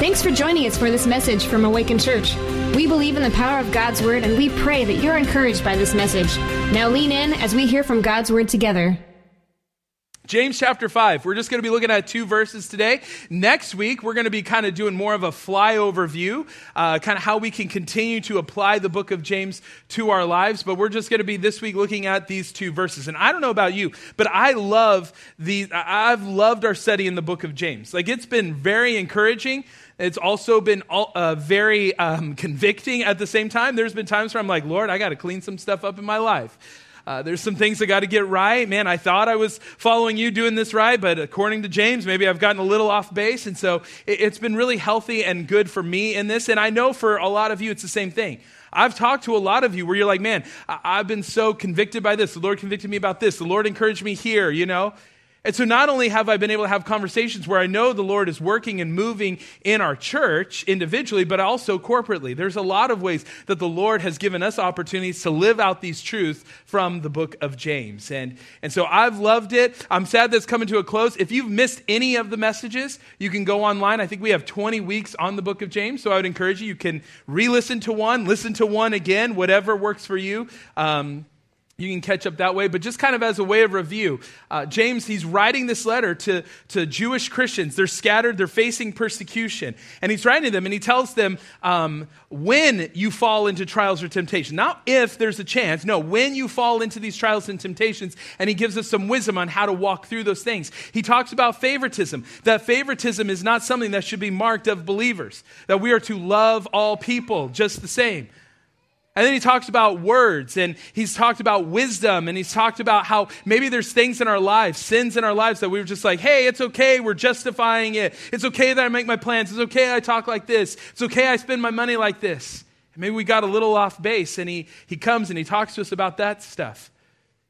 Thanks for joining us for this message from Awaken Church. We believe in the power of God's Word and we pray that you're encouraged by this message. Now lean in as we hear from God's Word together. James chapter 5. We're just going to be looking at two verses today. Next week, we're going to be kind of doing more of a flyover view, uh, kind of how we can continue to apply the book of James to our lives. But we're just going to be this week looking at these two verses. And I don't know about you, but I love the, I've loved our study in the book of James. Like it's been very encouraging. It's also been uh, very um, convicting at the same time. There's been times where I'm like, Lord, I got to clean some stuff up in my life. Uh, there's some things I got to get right. Man, I thought I was following you doing this right, but according to James, maybe I've gotten a little off base. And so it, it's been really healthy and good for me in this. And I know for a lot of you, it's the same thing. I've talked to a lot of you where you're like, man, I- have been so convicted by this. The Lord convicted me about this. The Lord encouraged me here, you know? And so not only have I been able to have conversations where I know the Lord is working and moving in our church individually, but also corporately. There's a lot of ways that the Lord has given us opportunities to live out these truths from the book of James. And, and so I've loved it. I'm sad that's coming to a close. If you've missed any of the messages, you can go online. I think we have 20 weeks on the book of James. So I would encourage you, you can re-listen to one, listen to one again, whatever works for you. Um, you can catch up that way. But just kind of as a way of review, uh, James, he's writing this letter to, to Jewish Christians. They're scattered, they're facing persecution. And he's writing to them and he tells them um, when you fall into trials or temptation. Not if there's a chance, no, when you fall into these trials and temptations. And he gives us some wisdom on how to walk through those things. He talks about favoritism, that favoritism is not something that should be marked of believers, that we are to love all people just the same. And then he talks about words and he's talked about wisdom and he's talked about how maybe there's things in our lives, sins in our lives that we were just like, hey, it's okay, we're justifying it. It's okay that I make my plans. It's okay I talk like this. It's okay I spend my money like this. And maybe we got a little off base and he, he comes and he talks to us about that stuff.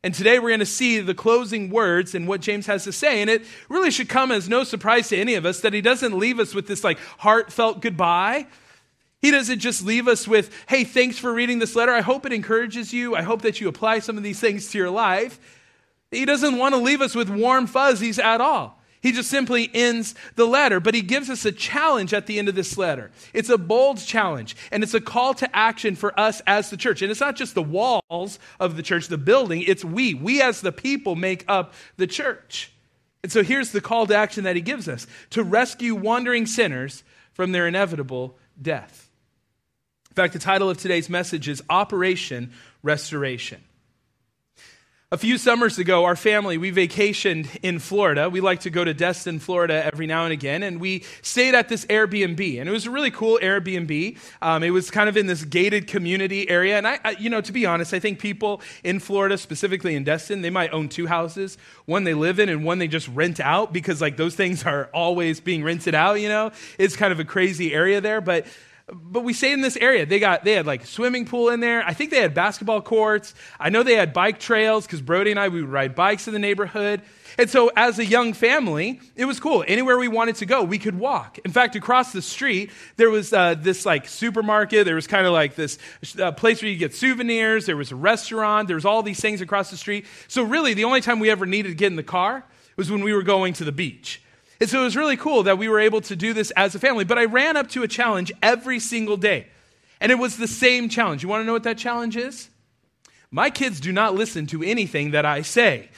And today we're going to see the closing words and what James has to say. And it really should come as no surprise to any of us that he doesn't leave us with this like heartfelt goodbye he doesn't just leave us with, hey, thanks for reading this letter. I hope it encourages you. I hope that you apply some of these things to your life. He doesn't want to leave us with warm fuzzies at all. He just simply ends the letter, but he gives us a challenge at the end of this letter. It's a bold challenge, and it's a call to action for us as the church. And it's not just the walls of the church, the building, it's we. We as the people make up the church. And so here's the call to action that he gives us to rescue wandering sinners from their inevitable death. In fact, the title of today's message is Operation Restoration. A few summers ago, our family, we vacationed in Florida. We like to go to Destin, Florida every now and again, and we stayed at this Airbnb. And it was a really cool Airbnb. Um, it was kind of in this gated community area. And I, I, you know, to be honest, I think people in Florida, specifically in Destin, they might own two houses. One they live in and one they just rent out because, like, those things are always being rented out, you know? It's kind of a crazy area there. But but we stayed in this area. They got they had like swimming pool in there. I think they had basketball courts. I know they had bike trails because Brody and I we would ride bikes in the neighborhood. And so as a young family, it was cool. Anywhere we wanted to go, we could walk. In fact, across the street there was uh, this like supermarket. There was kind of like this uh, place where you get souvenirs. There was a restaurant. There was all these things across the street. So really, the only time we ever needed to get in the car was when we were going to the beach. And so it was really cool that we were able to do this as a family. But I ran up to a challenge every single day. And it was the same challenge. You want to know what that challenge is? My kids do not listen to anything that I say.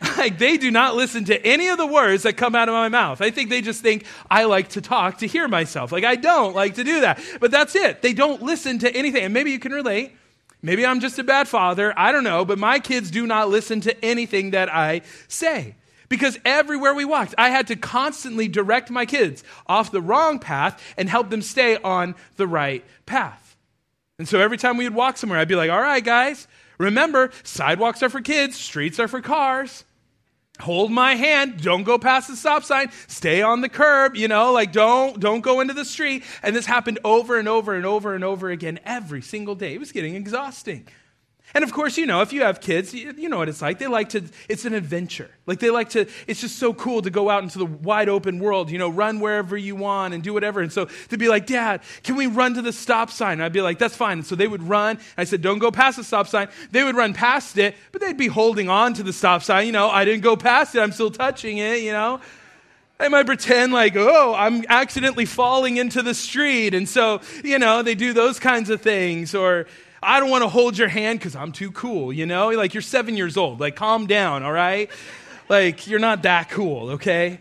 like, they do not listen to any of the words that come out of my mouth. I think they just think I like to talk to hear myself. Like, I don't like to do that. But that's it. They don't listen to anything. And maybe you can relate. Maybe I'm just a bad father. I don't know. But my kids do not listen to anything that I say. Because everywhere we walked, I had to constantly direct my kids off the wrong path and help them stay on the right path. And so every time we would walk somewhere, I'd be like, all right, guys, remember, sidewalks are for kids, streets are for cars. Hold my hand, don't go past the stop sign, stay on the curb, you know, like don't don't go into the street. And this happened over and over and over and over again every single day. It was getting exhausting. And of course, you know, if you have kids, you know what it's like. They like to, it's an adventure. Like they like to, it's just so cool to go out into the wide open world, you know, run wherever you want and do whatever. And so to be like, Dad, can we run to the stop sign? And I'd be like, that's fine. And so they would run. I said, don't go past the stop sign. They would run past it, but they'd be holding on to the stop sign. You know, I didn't go past it. I'm still touching it, you know. They might pretend like, oh, I'm accidentally falling into the street. And so, you know, they do those kinds of things. Or, I don't want to hold your hand because I'm too cool, you know? Like, you're seven years old. Like, calm down, all right? Like, you're not that cool, okay?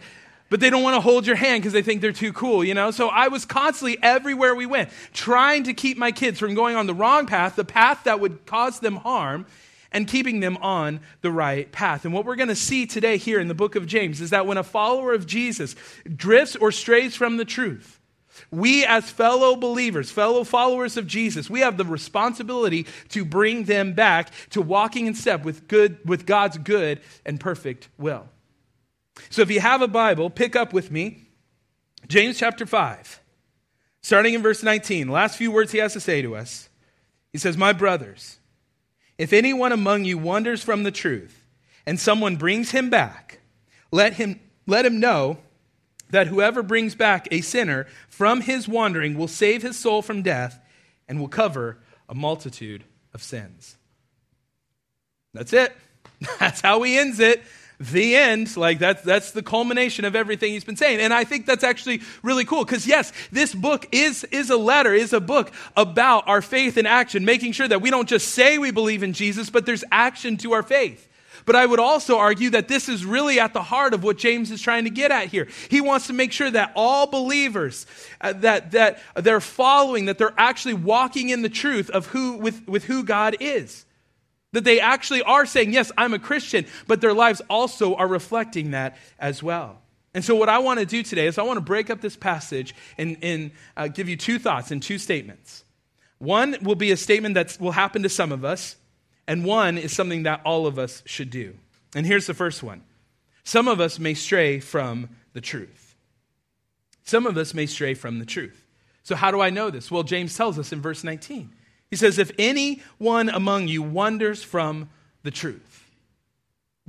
But they don't want to hold your hand because they think they're too cool, you know? So I was constantly everywhere we went trying to keep my kids from going on the wrong path, the path that would cause them harm and keeping them on the right path. And what we're going to see today here in the book of James is that when a follower of Jesus drifts or strays from the truth, we as fellow believers, fellow followers of Jesus, we have the responsibility to bring them back to walking in step with good with God's good and perfect will. So if you have a Bible, pick up with me James chapter 5. Starting in verse 19, last few words he has to say to us. He says, "My brothers, if anyone among you wanders from the truth, and someone brings him back, let him, let him know that whoever brings back a sinner from his wandering will save his soul from death and will cover a multitude of sins. That's it. That's how he ends it the end. Like that's that's the culmination of everything he's been saying. And I think that's actually really cool because yes, this book is is a letter, is a book about our faith in action, making sure that we don't just say we believe in Jesus, but there's action to our faith. But I would also argue that this is really at the heart of what James is trying to get at here. He wants to make sure that all believers uh, that that they're following, that they're actually walking in the truth of who with, with who God is. That they actually are saying, Yes, I'm a Christian, but their lives also are reflecting that as well. And so, what I want to do today is I want to break up this passage and, and uh, give you two thoughts and two statements. One will be a statement that will happen to some of us, and one is something that all of us should do. And here's the first one Some of us may stray from the truth. Some of us may stray from the truth. So, how do I know this? Well, James tells us in verse 19. He says, If anyone among you wanders from the truth.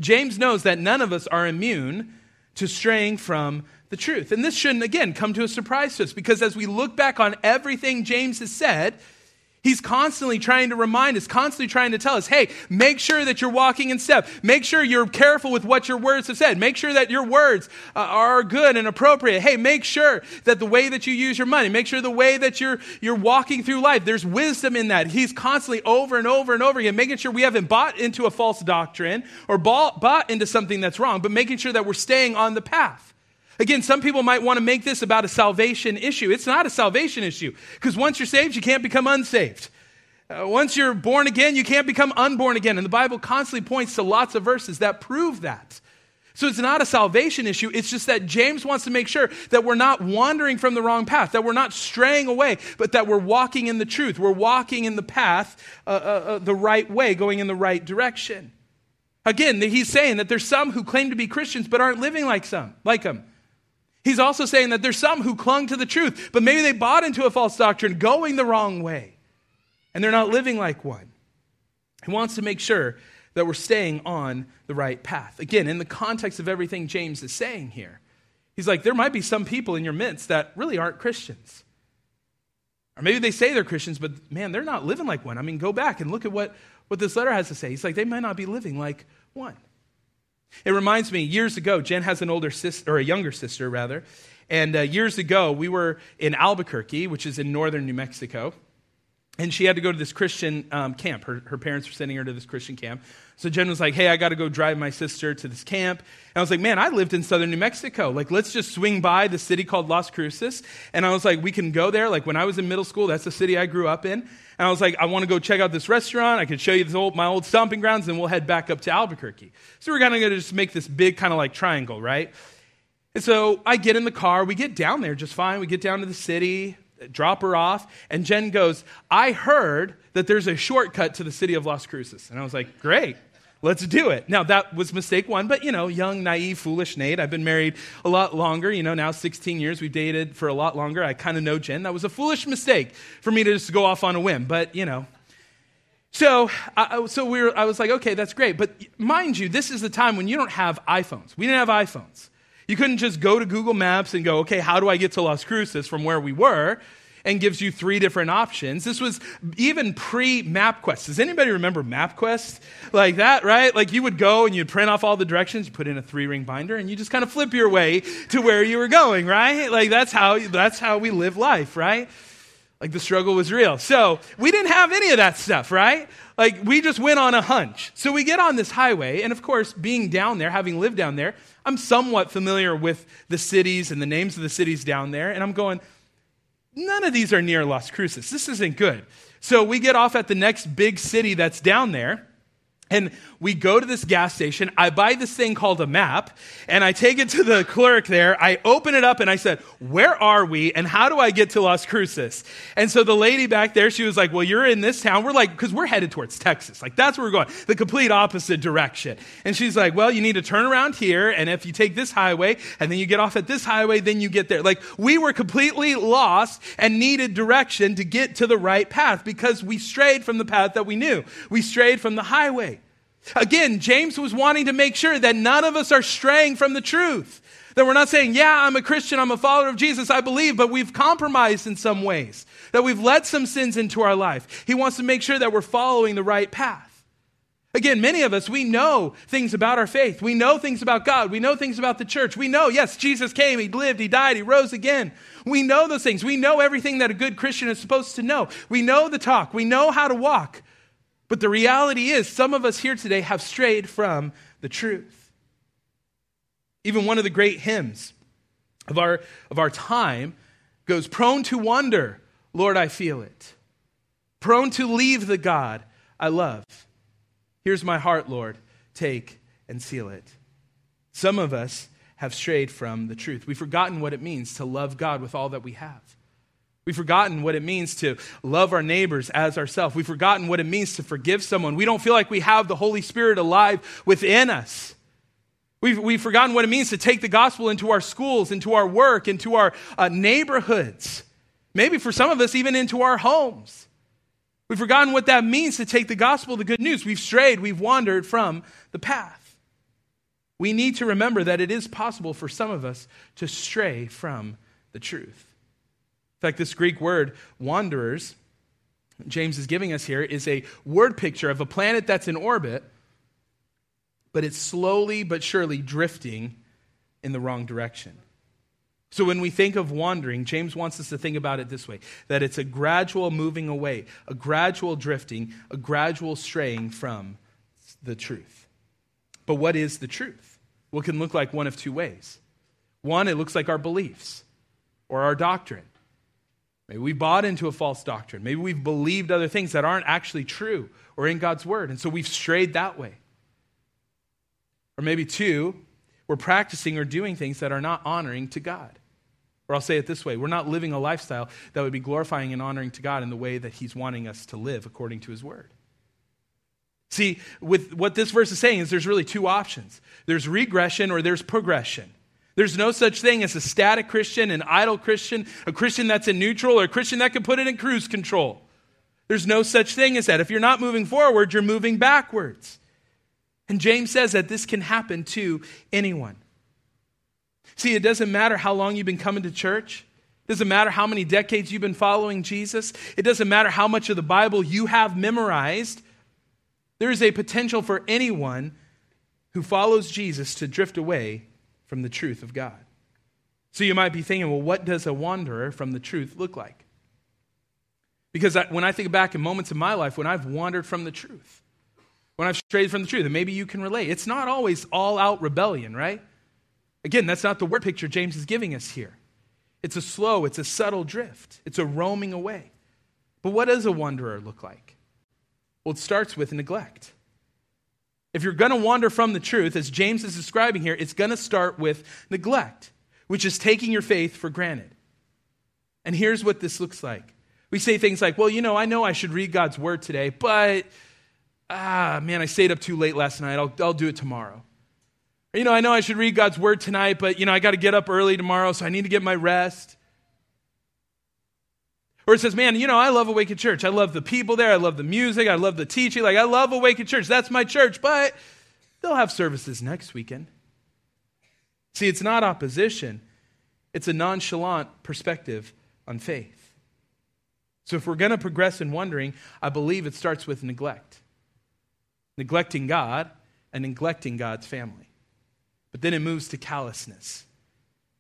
James knows that none of us are immune to straying from the truth. And this shouldn't, again, come to a surprise to us because as we look back on everything James has said, He's constantly trying to remind us, constantly trying to tell us, hey, make sure that you're walking in step. Make sure you're careful with what your words have said. Make sure that your words uh, are good and appropriate. Hey, make sure that the way that you use your money, make sure the way that you're, you're walking through life, there's wisdom in that. He's constantly over and over and over again making sure we haven't bought into a false doctrine or bought, bought into something that's wrong, but making sure that we're staying on the path. Again, some people might want to make this about a salvation issue. It's not a salvation issue because once you're saved, you can't become unsaved. Uh, once you're born again, you can't become unborn again. And the Bible constantly points to lots of verses that prove that. So it's not a salvation issue. It's just that James wants to make sure that we're not wandering from the wrong path, that we're not straying away, but that we're walking in the truth. We're walking in the path uh, uh, uh the right way, going in the right direction. Again, he's saying that there's some who claim to be Christians but aren't living like some, like them. He's also saying that there's some who clung to the truth, but maybe they bought into a false doctrine, going the wrong way, and they're not living like one. He wants to make sure that we're staying on the right path. Again, in the context of everything James is saying here, he's like, there might be some people in your midst that really aren't Christians. Or maybe they say they're Christians, but man, they're not living like one. I mean, go back and look at what, what this letter has to say. He's like, they might not be living like one. It reminds me, years ago, Jen has an older sister, or a younger sister, rather. And uh, years ago, we were in Albuquerque, which is in northern New Mexico. And she had to go to this Christian um, camp. Her, her parents were sending her to this Christian camp. So Jen was like, hey, I got to go drive my sister to this camp. And I was like, man, I lived in southern New Mexico. Like, let's just swing by the city called Las Cruces. And I was like, we can go there. Like, when I was in middle school, that's the city I grew up in. And I was like, I want to go check out this restaurant. I could show you this old, my old stomping grounds, and we'll head back up to Albuquerque. So we're going to just make this big kind of like triangle, right? And so I get in the car. We get down there just fine. We get down to the city, drop her off. And Jen goes, I heard that there's a shortcut to the city of Las Cruces. And I was like, great. Let's do it. Now, that was mistake one, but you know, young, naive, foolish Nate. I've been married a lot longer, you know, now 16 years. We've dated for a lot longer. I kind of know Jen. That was a foolish mistake for me to just go off on a whim, but you know. So, I, so we were, I was like, okay, that's great. But mind you, this is the time when you don't have iPhones. We didn't have iPhones. You couldn't just go to Google Maps and go, okay, how do I get to Las Cruces from where we were? and gives you three different options. This was even pre MapQuest. Does anybody remember MapQuest? Like that, right? Like you would go and you'd print off all the directions, you put in a three ring binder, and you just kind of flip your way to where you were going, right? Like that's how, that's how we live life, right? Like the struggle was real. So we didn't have any of that stuff, right? Like we just went on a hunch. So we get on this highway, and of course, being down there, having lived down there, I'm somewhat familiar with the cities and the names of the cities down there, and I'm going, none of these are near Las Cruces. This isn't good. So we get off at the next big city that's down there. And we go to this gas station. I buy this thing called a map and I take it to the clerk there. I open it up and I said, Where are we and how do I get to Las Cruces? And so the lady back there, she was like, Well, you're in this town. We're like, because we're headed towards Texas. Like, that's where we're going, the complete opposite direction. And she's like, Well, you need to turn around here. And if you take this highway and then you get off at this highway, then you get there. Like, we were completely lost and needed direction to get to the right path because we strayed from the path that we knew. We strayed from the highway. Again, James was wanting to make sure that none of us are straying from the truth. That we're not saying, yeah, I'm a Christian, I'm a follower of Jesus, I believe, but we've compromised in some ways, that we've let some sins into our life. He wants to make sure that we're following the right path. Again, many of us, we know things about our faith. We know things about God. We know things about the church. We know, yes, Jesus came, He lived, He died, He rose again. We know those things. We know everything that a good Christian is supposed to know. We know the talk. We know how to walk. But the reality is, some of us here today have strayed from the truth. Even one of the great hymns of our, of our time goes, Prone to wonder, Lord, I feel it. Prone to leave the God I love. Here's my heart, Lord. Take and seal it. Some of us have strayed from the truth. We've forgotten what it means to love God with all that we have. We've forgotten what it means to love our neighbors as ourselves. We've forgotten what it means to forgive someone. We don't feel like we have the Holy Spirit alive within us. We've, we've forgotten what it means to take the gospel into our schools, into our work, into our uh, neighborhoods. Maybe for some of us, even into our homes. We've forgotten what that means to take the gospel, the good news. We've strayed, we've wandered from the path. We need to remember that it is possible for some of us to stray from the truth. In fact, this Greek word, wanderers, James is giving us here, is a word picture of a planet that's in orbit, but it's slowly but surely drifting in the wrong direction. So when we think of wandering, James wants us to think about it this way that it's a gradual moving away, a gradual drifting, a gradual straying from the truth. But what is the truth? Well, it can look like one of two ways. One, it looks like our beliefs or our doctrine. Maybe we bought into a false doctrine. Maybe we've believed other things that aren't actually true or in God's word. And so we've strayed that way. Or maybe two, we're practicing or doing things that are not honoring to God. Or I'll say it this way we're not living a lifestyle that would be glorifying and honoring to God in the way that He's wanting us to live according to His word. See, with what this verse is saying is there's really two options there's regression or there's progression. There's no such thing as a static Christian, an idle Christian, a Christian that's in neutral, or a Christian that can put it in cruise control. There's no such thing as that. If you're not moving forward, you're moving backwards. And James says that this can happen to anyone. See, it doesn't matter how long you've been coming to church. It doesn't matter how many decades you've been following Jesus. It doesn't matter how much of the Bible you have memorized. There is a potential for anyone who follows Jesus to drift away from the truth of God. So you might be thinking, well, what does a wanderer from the truth look like? Because I, when I think back in moments in my life when I've wandered from the truth, when I've strayed from the truth, and maybe you can relate, it's not always all out rebellion, right? Again, that's not the word picture James is giving us here. It's a slow, it's a subtle drift, it's a roaming away. But what does a wanderer look like? Well, it starts with neglect. If you're going to wander from the truth, as James is describing here, it's going to start with neglect, which is taking your faith for granted. And here's what this looks like. We say things like, well, you know, I know I should read God's word today, but, ah, man, I stayed up too late last night. I'll, I'll do it tomorrow. Or, you know, I know I should read God's word tonight, but, you know, I got to get up early tomorrow, so I need to get my rest. Or it says, man, you know, I love Awaken Church. I love the people there. I love the music. I love the teaching. Like, I love Awaken Church. That's my church. But they'll have services next weekend. See, it's not opposition, it's a nonchalant perspective on faith. So if we're going to progress in wondering, I believe it starts with neglect. Neglecting God and neglecting God's family. But then it moves to callousness.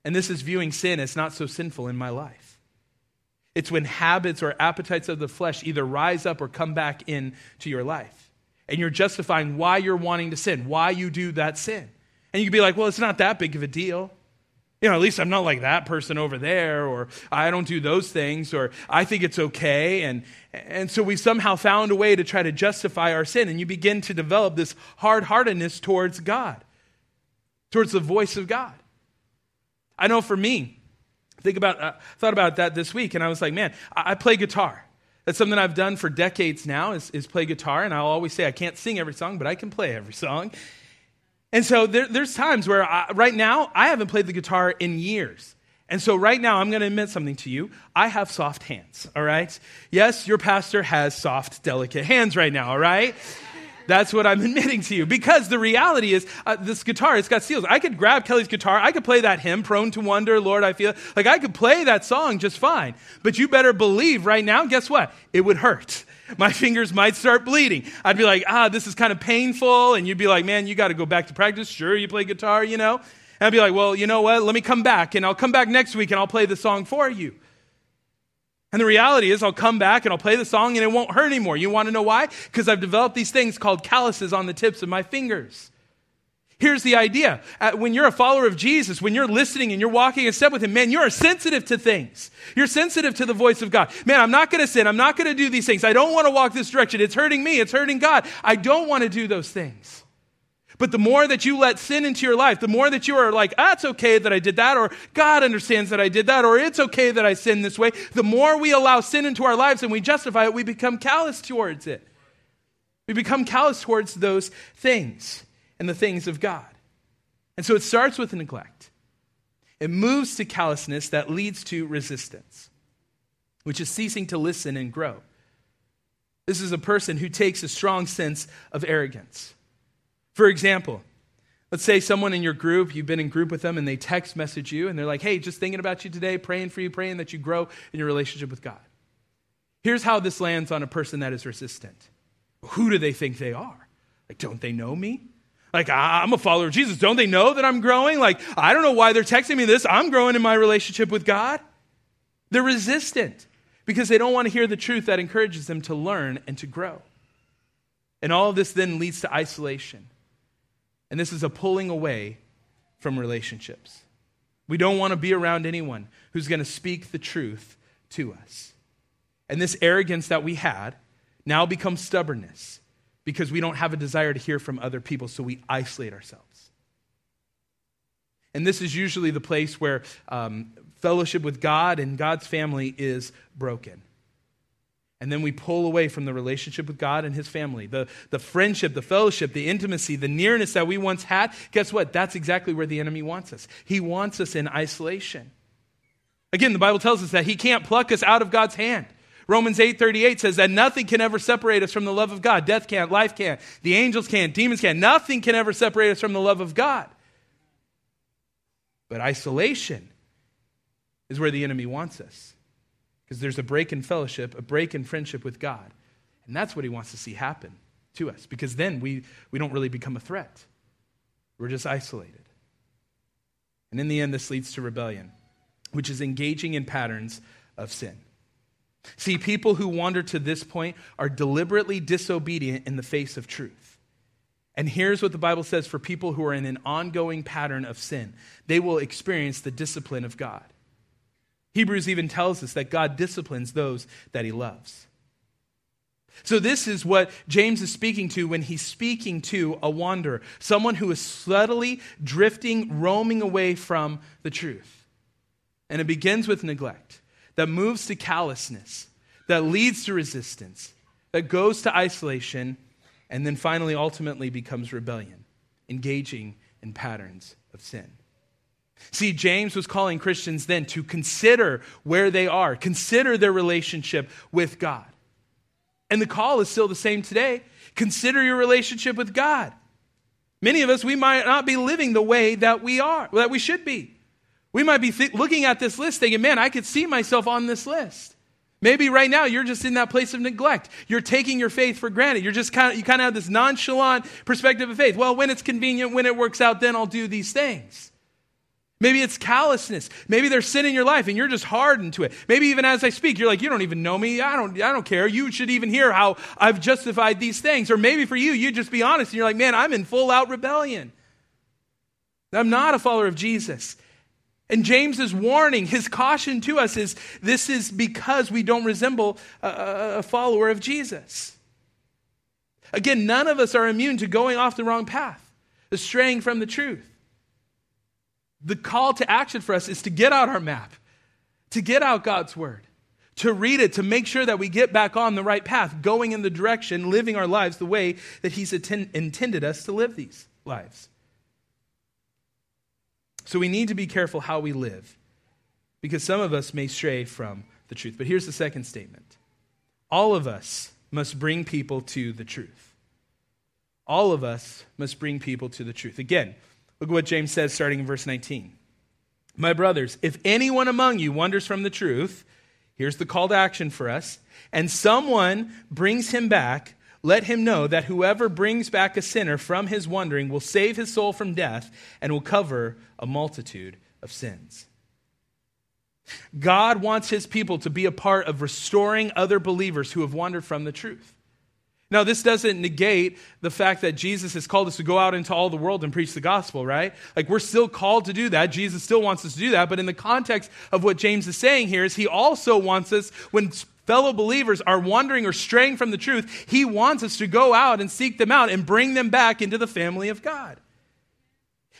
And this is viewing sin as not so sinful in my life. It's when habits or appetites of the flesh either rise up or come back into your life. And you're justifying why you're wanting to sin, why you do that sin. And you can be like, well, it's not that big of a deal. You know, at least I'm not like that person over there, or I don't do those things, or I think it's okay. And, and so we somehow found a way to try to justify our sin, and you begin to develop this hard heartedness towards God, towards the voice of God. I know for me, think about, uh, thought about that this week, and I was like, man, I, I play guitar. That's something I've done for decades now is, is play guitar, and I'll always say I can't sing every song, but I can play every song. And so there, there's times where I, right now I haven't played the guitar in years. And so right now I'm going to admit something to you. I have soft hands, all right? Yes, your pastor has soft, delicate hands right now, all right? That's what I'm admitting to you. Because the reality is, uh, this guitar, it's got seals. I could grab Kelly's guitar. I could play that hymn, Prone to Wonder, Lord, I feel. Like I could play that song just fine. But you better believe right now, guess what? It would hurt my fingers might start bleeding. I'd be like, ah, this is kind of painful. And you'd be like, man, you got to go back to practice. Sure, you play guitar, you know? And I'd be like, well, you know what? Let me come back and I'll come back next week and I'll play the song for you. And the reality is, I'll come back and I'll play the song and it won't hurt anymore. You want to know why? Because I've developed these things called calluses on the tips of my fingers. Here's the idea. When you're a follower of Jesus, when you're listening and you're walking a step with Him, man, you're sensitive to things. You're sensitive to the voice of God. Man, I'm not going to sin. I'm not going to do these things. I don't want to walk this direction. It's hurting me. It's hurting God. I don't want to do those things. But the more that you let sin into your life, the more that you are like, ah, okay that I did that, or God understands that I did that, or it's okay that I sinned this way, the more we allow sin into our lives and we justify it, we become callous towards it. We become callous towards those things and the things of God. And so it starts with neglect. It moves to callousness that leads to resistance, which is ceasing to listen and grow. This is a person who takes a strong sense of arrogance. For example, let's say someone in your group, you've been in group with them, and they text message you, and they're like, hey, just thinking about you today, praying for you, praying that you grow in your relationship with God. Here's how this lands on a person that is resistant. Who do they think they are? Like, don't they know me? Like, I'm a follower of Jesus. Don't they know that I'm growing? Like, I don't know why they're texting me this. I'm growing in my relationship with God. They're resistant because they don't want to hear the truth that encourages them to learn and to grow. And all of this then leads to isolation. And this is a pulling away from relationships. We don't want to be around anyone who's going to speak the truth to us. And this arrogance that we had now becomes stubbornness because we don't have a desire to hear from other people, so we isolate ourselves. And this is usually the place where um, fellowship with God and God's family is broken. And then we pull away from the relationship with God and His family. The, the friendship, the fellowship, the intimacy, the nearness that we once had. Guess what? That's exactly where the enemy wants us. He wants us in isolation. Again, the Bible tells us that He can't pluck us out of God's hand. Romans 8:38 says that nothing can ever separate us from the love of God. Death can't, life can't, the angels can't, demons can't. Nothing can ever separate us from the love of God. But isolation is where the enemy wants us. Because there's a break in fellowship, a break in friendship with God. And that's what he wants to see happen to us. Because then we, we don't really become a threat. We're just isolated. And in the end, this leads to rebellion, which is engaging in patterns of sin. See, people who wander to this point are deliberately disobedient in the face of truth. And here's what the Bible says for people who are in an ongoing pattern of sin they will experience the discipline of God. Hebrews even tells us that God disciplines those that he loves. So, this is what James is speaking to when he's speaking to a wanderer, someone who is subtly drifting, roaming away from the truth. And it begins with neglect that moves to callousness, that leads to resistance, that goes to isolation, and then finally, ultimately, becomes rebellion, engaging in patterns of sin. See, James was calling Christians then to consider where they are, consider their relationship with God. And the call is still the same today. Consider your relationship with God. Many of us, we might not be living the way that we are, that we should be. We might be th- looking at this list thinking, man, I could see myself on this list. Maybe right now you're just in that place of neglect. You're taking your faith for granted. You're just kind of, you kind of have this nonchalant perspective of faith. Well, when it's convenient, when it works out, then I'll do these things. Maybe it's callousness. Maybe there's sin in your life and you're just hardened to it. Maybe even as I speak, you're like, you don't even know me. I don't, I don't care. You should even hear how I've justified these things. Or maybe for you, you just be honest and you're like, man, I'm in full out rebellion. I'm not a follower of Jesus. And James's warning, his caution to us is this is because we don't resemble a, a follower of Jesus. Again, none of us are immune to going off the wrong path, straying from the truth. The call to action for us is to get out our map, to get out God's word, to read it, to make sure that we get back on the right path, going in the direction, living our lives the way that He's attend- intended us to live these lives. So we need to be careful how we live because some of us may stray from the truth. But here's the second statement all of us must bring people to the truth. All of us must bring people to the truth. Again, Look at what James says starting in verse 19. My brothers, if anyone among you wanders from the truth, here's the call to action for us, and someone brings him back, let him know that whoever brings back a sinner from his wandering will save his soul from death and will cover a multitude of sins. God wants his people to be a part of restoring other believers who have wandered from the truth. Now, this doesn't negate the fact that Jesus has called us to go out into all the world and preach the gospel, right? Like, we're still called to do that. Jesus still wants us to do that. But in the context of what James is saying here, is he also wants us, when fellow believers are wandering or straying from the truth, he wants us to go out and seek them out and bring them back into the family of God.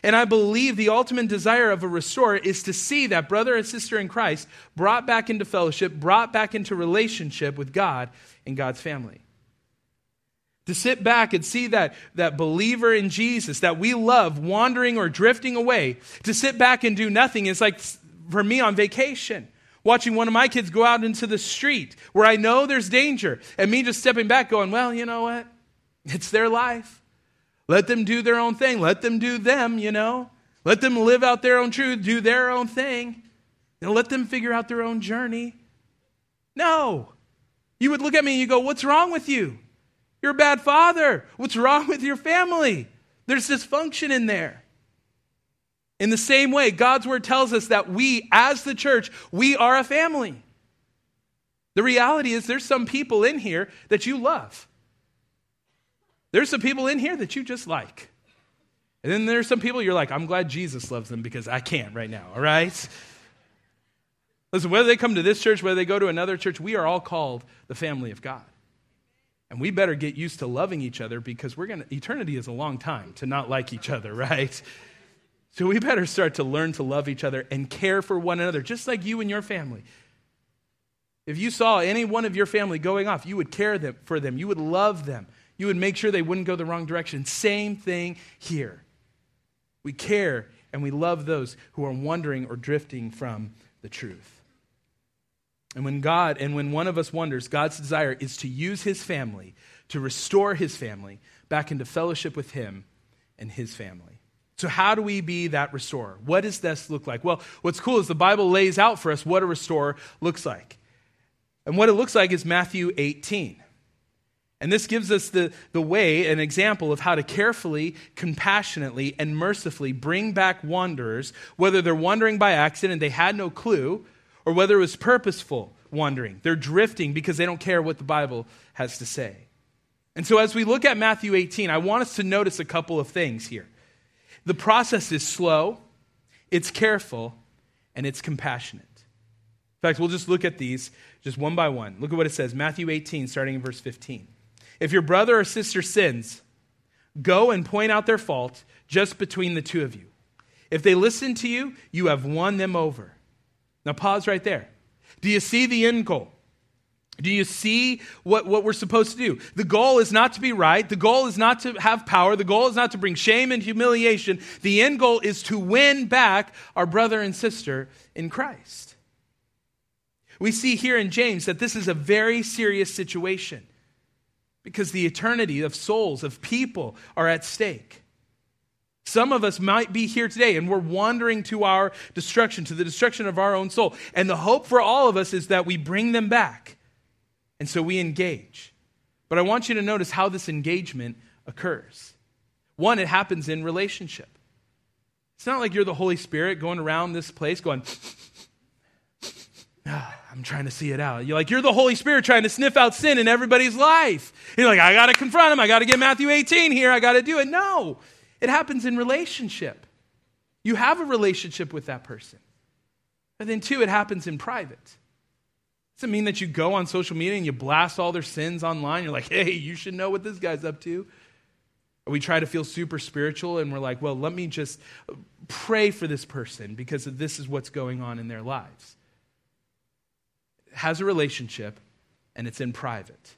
And I believe the ultimate desire of a restorer is to see that brother and sister in Christ brought back into fellowship, brought back into relationship with God and God's family. To sit back and see that, that believer in Jesus that we love wandering or drifting away, to sit back and do nothing is like for me on vacation. Watching one of my kids go out into the street where I know there's danger, and me just stepping back going, Well, you know what? It's their life. Let them do their own thing. Let them do them, you know. Let them live out their own truth, do their own thing. And let them figure out their own journey. No. You would look at me and you go, What's wrong with you? You're a bad father. What's wrong with your family? There's dysfunction in there. In the same way, God's word tells us that we, as the church, we are a family. The reality is, there's some people in here that you love. There's some people in here that you just like. And then there's some people you're like, I'm glad Jesus loves them because I can't right now, all right? Listen, whether they come to this church, whether they go to another church, we are all called the family of God. And we better get used to loving each other because we're going to, eternity is a long time to not like each other, right? So we better start to learn to love each other and care for one another, just like you and your family. If you saw any one of your family going off, you would care them, for them, you would love them, you would make sure they wouldn't go the wrong direction. Same thing here. We care and we love those who are wandering or drifting from the truth. And when God, and when one of us wonders, God's desire is to use his family, to restore his family back into fellowship with him and his family. So, how do we be that restorer? What does this look like? Well, what's cool is the Bible lays out for us what a restorer looks like. And what it looks like is Matthew 18. And this gives us the, the way, an example of how to carefully, compassionately, and mercifully bring back wanderers, whether they're wandering by accident, they had no clue, or whether it was purposeful wandering. They're drifting because they don't care what the Bible has to say. And so, as we look at Matthew 18, I want us to notice a couple of things here. The process is slow, it's careful, and it's compassionate. In fact, we'll just look at these just one by one. Look at what it says Matthew 18, starting in verse 15. If your brother or sister sins, go and point out their fault just between the two of you. If they listen to you, you have won them over. Now, pause right there. Do you see the end goal? Do you see what, what we're supposed to do? The goal is not to be right. The goal is not to have power. The goal is not to bring shame and humiliation. The end goal is to win back our brother and sister in Christ. We see here in James that this is a very serious situation because the eternity of souls, of people, are at stake. Some of us might be here today and we're wandering to our destruction, to the destruction of our own soul. And the hope for all of us is that we bring them back. And so we engage. But I want you to notice how this engagement occurs. One, it happens in relationship. It's not like you're the Holy Spirit going around this place going, ah, I'm trying to see it out. You're like, you're the Holy Spirit trying to sniff out sin in everybody's life. You're like, I got to confront him. I got to get Matthew 18 here. I got to do it. No, it happens in relationship. You have a relationship with that person. And then, two, it happens in private. doesn't mean that you go on social media and you blast all their sins online? You're like, hey, you should know what this guy's up to. We try to feel super spiritual and we're like, well, let me just pray for this person because this is what's going on in their lives. It has a relationship and it's in private.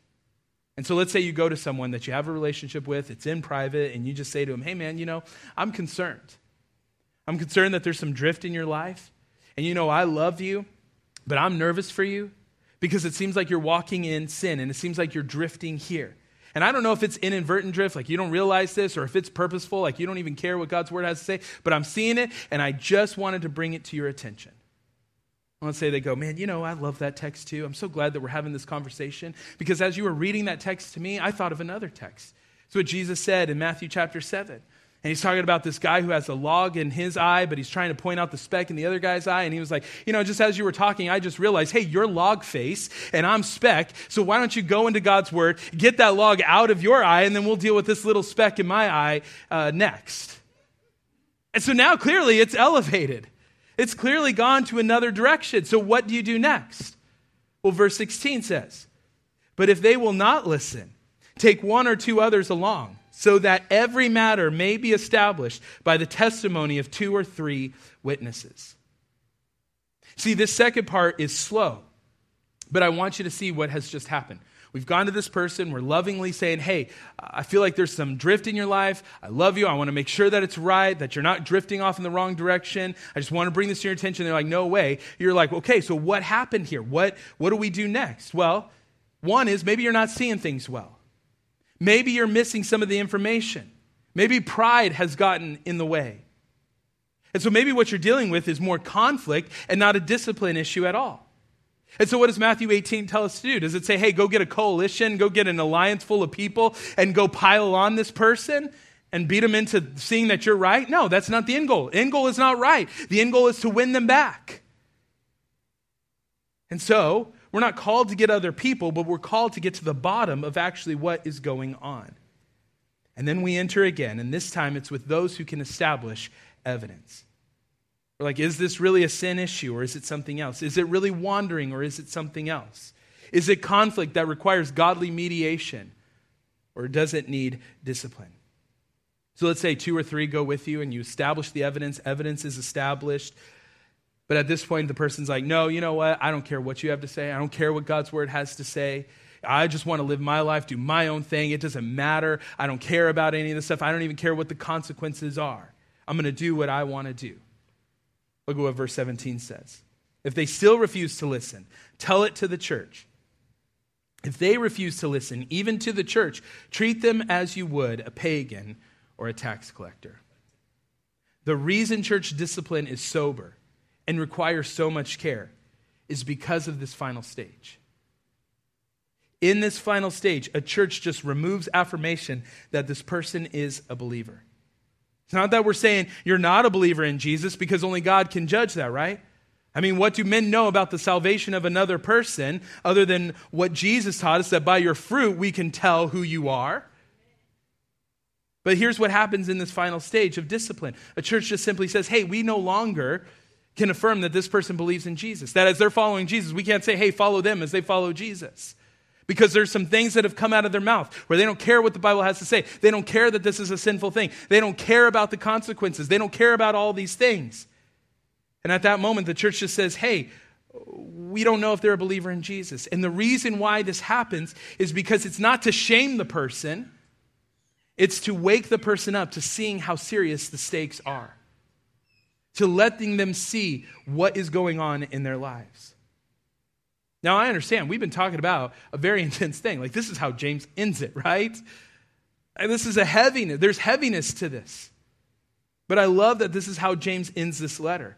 And so let's say you go to someone that you have a relationship with, it's in private, and you just say to them, hey man, you know, I'm concerned. I'm concerned that there's some drift in your life. And you know, I love you, but I'm nervous for you because it seems like you're walking in sin and it seems like you're drifting here. And I don't know if it's inadvertent drift, like you don't realize this, or if it's purposeful, like you don't even care what God's word has to say, but I'm seeing it, and I just wanted to bring it to your attention. Let's say they go, man, you know, I love that text too. I'm so glad that we're having this conversation because as you were reading that text to me, I thought of another text. It's what Jesus said in Matthew chapter 7. And he's talking about this guy who has a log in his eye, but he's trying to point out the speck in the other guy's eye. And he was like, You know, just as you were talking, I just realized, hey, you're log face and I'm speck. So why don't you go into God's word, get that log out of your eye, and then we'll deal with this little speck in my eye uh, next. And so now clearly it's elevated. It's clearly gone to another direction. So what do you do next? Well, verse 16 says, But if they will not listen, take one or two others along so that every matter may be established by the testimony of two or three witnesses. See, this second part is slow, but I want you to see what has just happened. We've gone to this person, we're lovingly saying, Hey, I feel like there's some drift in your life. I love you. I want to make sure that it's right, that you're not drifting off in the wrong direction. I just want to bring this to your attention. They're like, No way. You're like, Okay, so what happened here? What, what do we do next? Well, one is maybe you're not seeing things well. Maybe you're missing some of the information. Maybe pride has gotten in the way. And so maybe what you're dealing with is more conflict and not a discipline issue at all. And so, what does Matthew 18 tell us to do? Does it say, hey, go get a coalition, go get an alliance full of people, and go pile on this person and beat them into seeing that you're right? No, that's not the end goal. End goal is not right. The end goal is to win them back. And so, we're not called to get other people, but we're called to get to the bottom of actually what is going on. And then we enter again, and this time it's with those who can establish evidence. We're like, is this really a sin issue or is it something else? Is it really wandering or is it something else? Is it conflict that requires godly mediation or does it need discipline? So let's say two or three go with you and you establish the evidence, evidence is established. But at this point, the person's like, no, you know what? I don't care what you have to say. I don't care what God's word has to say. I just want to live my life, do my own thing. It doesn't matter. I don't care about any of this stuff. I don't even care what the consequences are. I'm going to do what I want to do. Look at what verse 17 says. If they still refuse to listen, tell it to the church. If they refuse to listen, even to the church, treat them as you would a pagan or a tax collector. The reason church discipline is sober and requires so much care is because of this final stage. In this final stage, a church just removes affirmation that this person is a believer. It's not that we're saying you're not a believer in Jesus because only God can judge that, right? I mean, what do men know about the salvation of another person other than what Jesus taught us that by your fruit we can tell who you are? But here's what happens in this final stage of discipline a church just simply says, hey, we no longer can affirm that this person believes in Jesus. That as they're following Jesus, we can't say, hey, follow them as they follow Jesus. Because there's some things that have come out of their mouth where they don't care what the Bible has to say. They don't care that this is a sinful thing. They don't care about the consequences. They don't care about all these things. And at that moment, the church just says, hey, we don't know if they're a believer in Jesus. And the reason why this happens is because it's not to shame the person, it's to wake the person up to seeing how serious the stakes are to letting them see what is going on in their lives. Now, I understand we've been talking about a very intense thing. Like, this is how James ends it, right? And this is a heaviness. There's heaviness to this. But I love that this is how James ends this letter.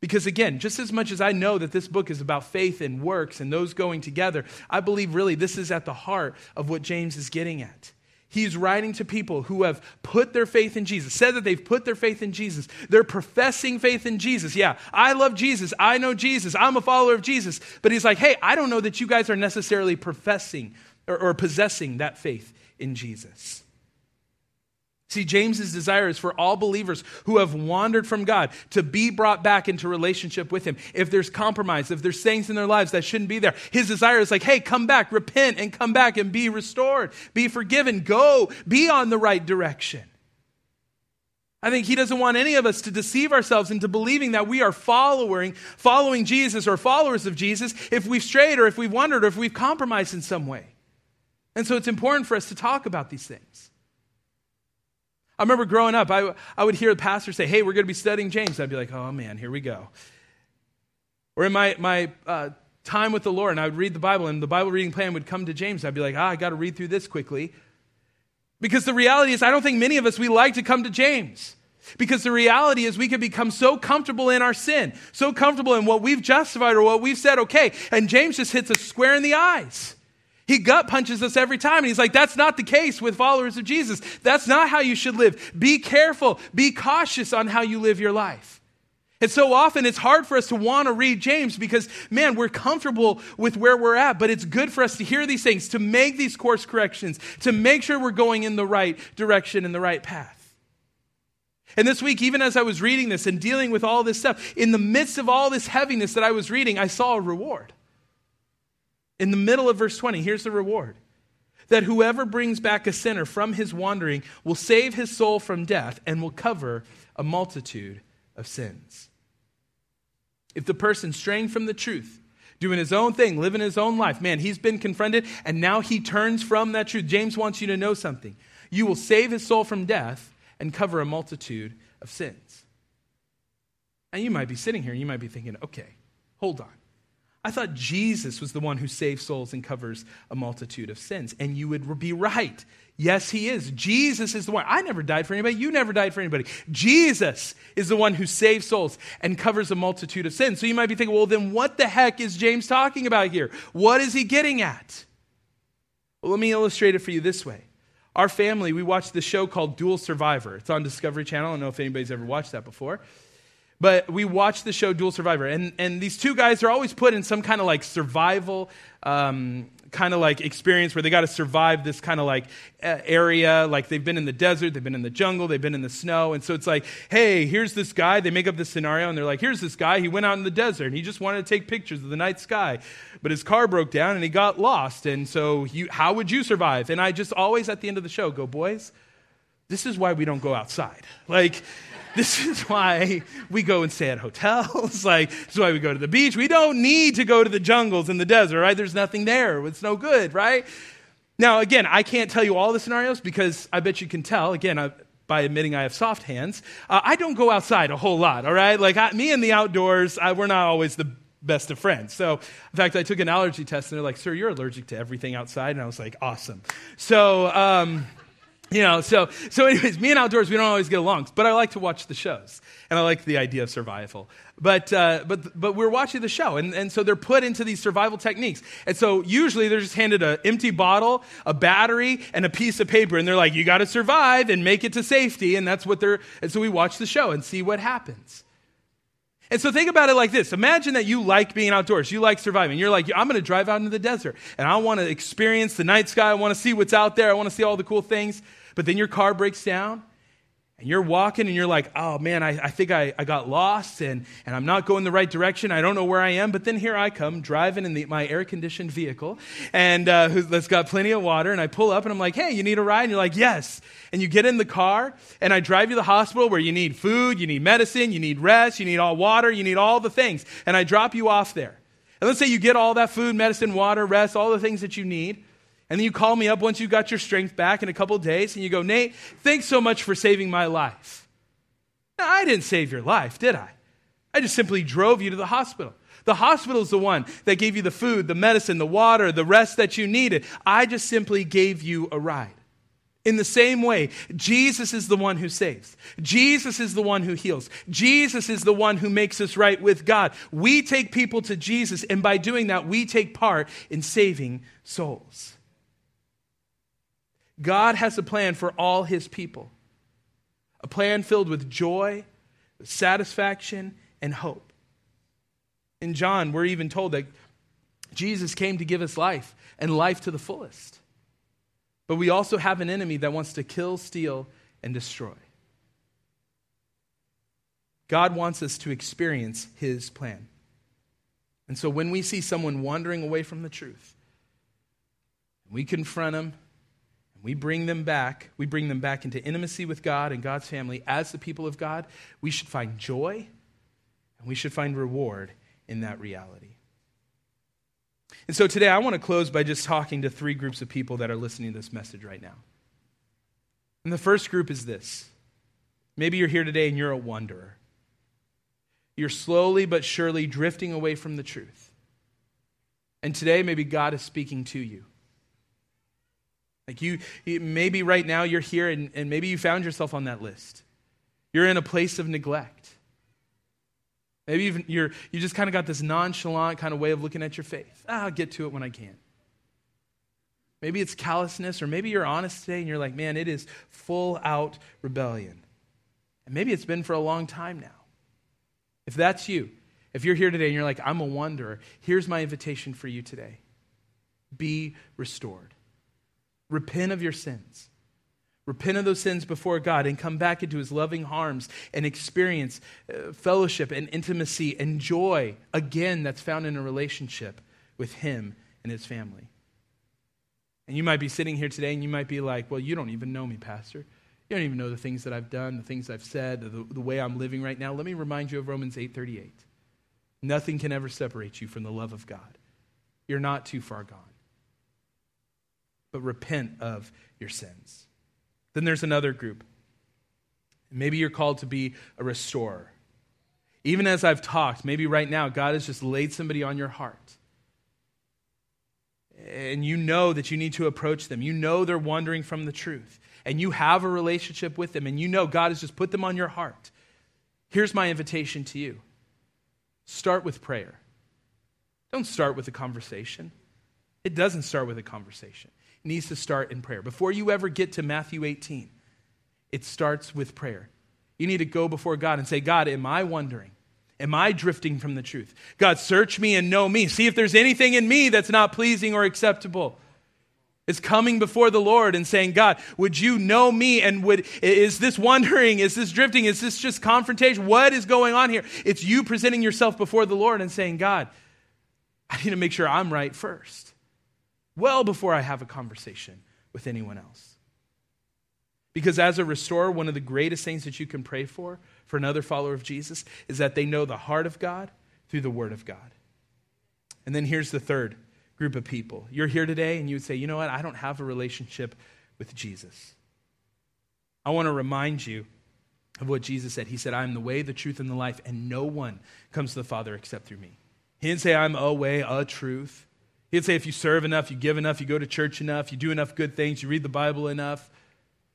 Because again, just as much as I know that this book is about faith and works and those going together, I believe really this is at the heart of what James is getting at. He's writing to people who have put their faith in Jesus, said that they've put their faith in Jesus. They're professing faith in Jesus. Yeah, I love Jesus. I know Jesus. I'm a follower of Jesus. But he's like, hey, I don't know that you guys are necessarily professing or, or possessing that faith in Jesus. See, James's desire is for all believers who have wandered from God to be brought back into relationship with Him. If there's compromise, if there's things in their lives that shouldn't be there, His desire is like, hey, come back, repent, and come back and be restored, be forgiven, go, be on the right direction. I think he doesn't want any of us to deceive ourselves into believing that we are following, following Jesus or followers of Jesus if we've strayed or if we've wandered or if we've compromised in some way. And so it's important for us to talk about these things. I remember growing up, I, I would hear the pastor say, Hey, we're going to be studying James. I'd be like, Oh man, here we go. Or in my, my uh, time with the Lord, and I would read the Bible, and the Bible reading plan would come to James. I'd be like, Ah, I got to read through this quickly. Because the reality is, I don't think many of us, we like to come to James. Because the reality is, we can become so comfortable in our sin, so comfortable in what we've justified or what we've said, okay. And James just hits us square in the eyes. He gut punches us every time. And he's like, that's not the case with followers of Jesus. That's not how you should live. Be careful. Be cautious on how you live your life. And so often it's hard for us to want to read James because, man, we're comfortable with where we're at. But it's good for us to hear these things, to make these course corrections, to make sure we're going in the right direction and the right path. And this week, even as I was reading this and dealing with all this stuff, in the midst of all this heaviness that I was reading, I saw a reward. In the middle of verse 20, here's the reward that whoever brings back a sinner from his wandering will save his soul from death and will cover a multitude of sins. If the person straying from the truth, doing his own thing, living his own life, man, he's been confronted and now he turns from that truth. James wants you to know something. You will save his soul from death and cover a multitude of sins. And you might be sitting here and you might be thinking, okay, hold on. I thought Jesus was the one who saves souls and covers a multitude of sins. And you would be right. Yes, he is. Jesus is the one. I never died for anybody. You never died for anybody. Jesus is the one who saves souls and covers a multitude of sins. So you might be thinking, well, then what the heck is James talking about here? What is he getting at? Well, let me illustrate it for you this way. Our family, we watched the show called Dual Survivor. It's on Discovery Channel. I don't know if anybody's ever watched that before. But we watched the show Dual Survivor, and, and these two guys are always put in some kind of like survival um, kind of like experience where they got to survive this kind of like area. Like they've been in the desert, they've been in the jungle, they've been in the snow. And so it's like, hey, here's this guy. They make up this scenario and they're like, here's this guy. He went out in the desert and he just wanted to take pictures of the night sky. But his car broke down and he got lost. And so, you, how would you survive? And I just always at the end of the show go, boys, this is why we don't go outside. Like, this is why we go and stay at hotels. like, this is why we go to the beach. We don't need to go to the jungles in the desert, right? There's nothing there. It's no good, right? Now, again, I can't tell you all the scenarios because I bet you can tell. Again, I, by admitting I have soft hands, uh, I don't go outside a whole lot, all right? Like, I, me and the outdoors, I, we're not always the best of friends. So, in fact, I took an allergy test and they're like, sir, you're allergic to everything outside. And I was like, awesome. So, um, you know, so, so anyways, me and outdoors, we don't always get along, but I like to watch the shows. And I like the idea of survival. But, uh, but, but we're watching the show, and, and so they're put into these survival techniques. And so usually they're just handed an empty bottle, a battery, and a piece of paper, and they're like, you got to survive and make it to safety. And that's what they're, and so we watch the show and see what happens. And so think about it like this. Imagine that you like being outdoors. You like surviving. You're like, I'm going to drive out into the desert and I want to experience the night sky. I want to see what's out there. I want to see all the cool things. But then your car breaks down and you're walking and you're like, oh man, I, I think I, I got lost and, and I'm not going the right direction. I don't know where I am. But then here I come driving in the, my air conditioned vehicle and uh, that's got plenty of water. And I pull up and I'm like, hey, you need a ride? And you're like, yes. And you get in the car and I drive you to the hospital where you need food, you need medicine, you need rest, you need all water, you need all the things. And I drop you off there. And let's say you get all that food, medicine, water, rest, all the things that you need. And then you call me up once you got your strength back in a couple days and you go, Nate, thanks so much for saving my life. Now, I didn't save your life, did I? I just simply drove you to the hospital. The hospital is the one that gave you the food, the medicine, the water, the rest that you needed. I just simply gave you a ride. In the same way, Jesus is the one who saves. Jesus is the one who heals. Jesus is the one who makes us right with God. We take people to Jesus, and by doing that, we take part in saving souls. God has a plan for all his people, a plan filled with joy, satisfaction, and hope. In John, we're even told that Jesus came to give us life and life to the fullest. But we also have an enemy that wants to kill, steal, and destroy. God wants us to experience his plan. And so when we see someone wandering away from the truth, we confront them and we bring them back, we bring them back into intimacy with God and God's family as the people of God, we should find joy and we should find reward in that reality. And so today I want to close by just talking to three groups of people that are listening to this message right now. And the first group is this maybe you're here today and you're a wanderer. You're slowly but surely drifting away from the truth. And today, maybe God is speaking to you. Like you, maybe right now you're here and, and maybe you found yourself on that list. You're in a place of neglect. Maybe even you're, you just kind of got this nonchalant kind of way of looking at your faith. Ah, I'll get to it when I can. Maybe it's callousness, or maybe you're honest today and you're like, man, it is full out rebellion. And maybe it's been for a long time now. If that's you, if you're here today and you're like, I'm a wanderer, here's my invitation for you today be restored. Repent of your sins. Repent of those sins before God and come back into his loving arms and experience uh, fellowship and intimacy and joy again that's found in a relationship with him and his family. And you might be sitting here today and you might be like, well, you don't even know me, Pastor. You don't even know the things that I've done, the things I've said, the, the way I'm living right now. Let me remind you of Romans 8:38. Nothing can ever separate you from the love of God. You're not too far gone. But repent of your sins. Then there's another group. Maybe you're called to be a restorer. Even as I've talked, maybe right now, God has just laid somebody on your heart. And you know that you need to approach them. You know they're wandering from the truth. And you have a relationship with them. And you know God has just put them on your heart. Here's my invitation to you start with prayer. Don't start with a conversation. It doesn't start with a conversation needs to start in prayer. Before you ever get to Matthew 18, it starts with prayer. You need to go before God and say, God, am I wondering? Am I drifting from the truth? God, search me and know me. See if there's anything in me that's not pleasing or acceptable. It's coming before the Lord and saying, God, would you know me? And would, is this wondering? Is this drifting? Is this just confrontation? What is going on here? It's you presenting yourself before the Lord and saying, God, I need to make sure I'm right first well before I have a conversation with anyone else. Because as a restorer, one of the greatest things that you can pray for, for another follower of Jesus, is that they know the heart of God through the Word of God. And then here's the third group of people. You're here today and you would say, you know what? I don't have a relationship with Jesus. I want to remind you of what Jesus said. He said, I am the way, the truth, and the life, and no one comes to the Father except through me. He didn't say, I'm a way, a truth. He'd say if you serve enough, you give enough, you go to church enough, you do enough good things, you read the Bible enough.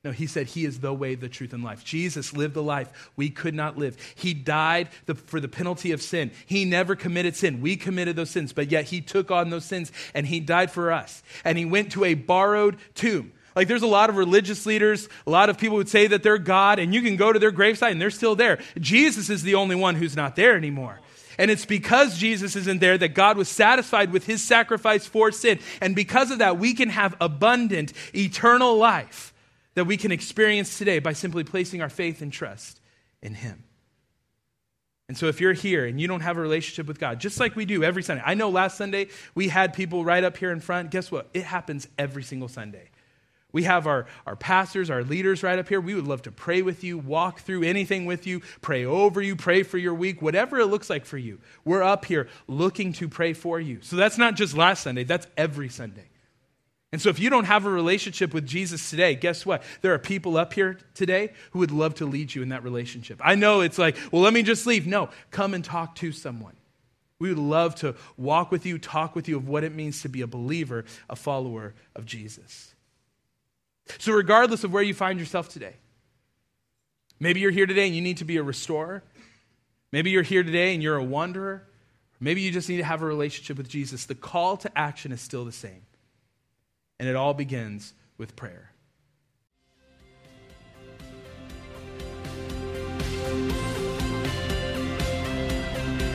No, he said he is the way, the truth, and life. Jesus lived the life we could not live. He died the, for the penalty of sin. He never committed sin. We committed those sins, but yet he took on those sins and he died for us. And he went to a borrowed tomb. Like there's a lot of religious leaders, a lot of people would say that they're God, and you can go to their gravesite and they're still there. Jesus is the only one who's not there anymore. And it's because Jesus isn't there that God was satisfied with his sacrifice for sin. And because of that, we can have abundant, eternal life that we can experience today by simply placing our faith and trust in him. And so, if you're here and you don't have a relationship with God, just like we do every Sunday, I know last Sunday we had people right up here in front. Guess what? It happens every single Sunday. We have our, our pastors, our leaders right up here. We would love to pray with you, walk through anything with you, pray over you, pray for your week, whatever it looks like for you. We're up here looking to pray for you. So that's not just last Sunday, that's every Sunday. And so if you don't have a relationship with Jesus today, guess what? There are people up here today who would love to lead you in that relationship. I know it's like, well, let me just leave. No, come and talk to someone. We would love to walk with you, talk with you of what it means to be a believer, a follower of Jesus. So, regardless of where you find yourself today, maybe you're here today and you need to be a restorer. Maybe you're here today and you're a wanderer. Maybe you just need to have a relationship with Jesus. The call to action is still the same. And it all begins with prayer.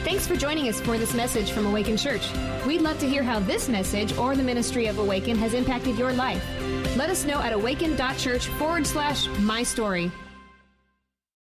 Thanks for joining us for this message from Awaken Church. We'd love to hear how this message or the ministry of Awaken has impacted your life. Let us know at awaken.church forward slash my story.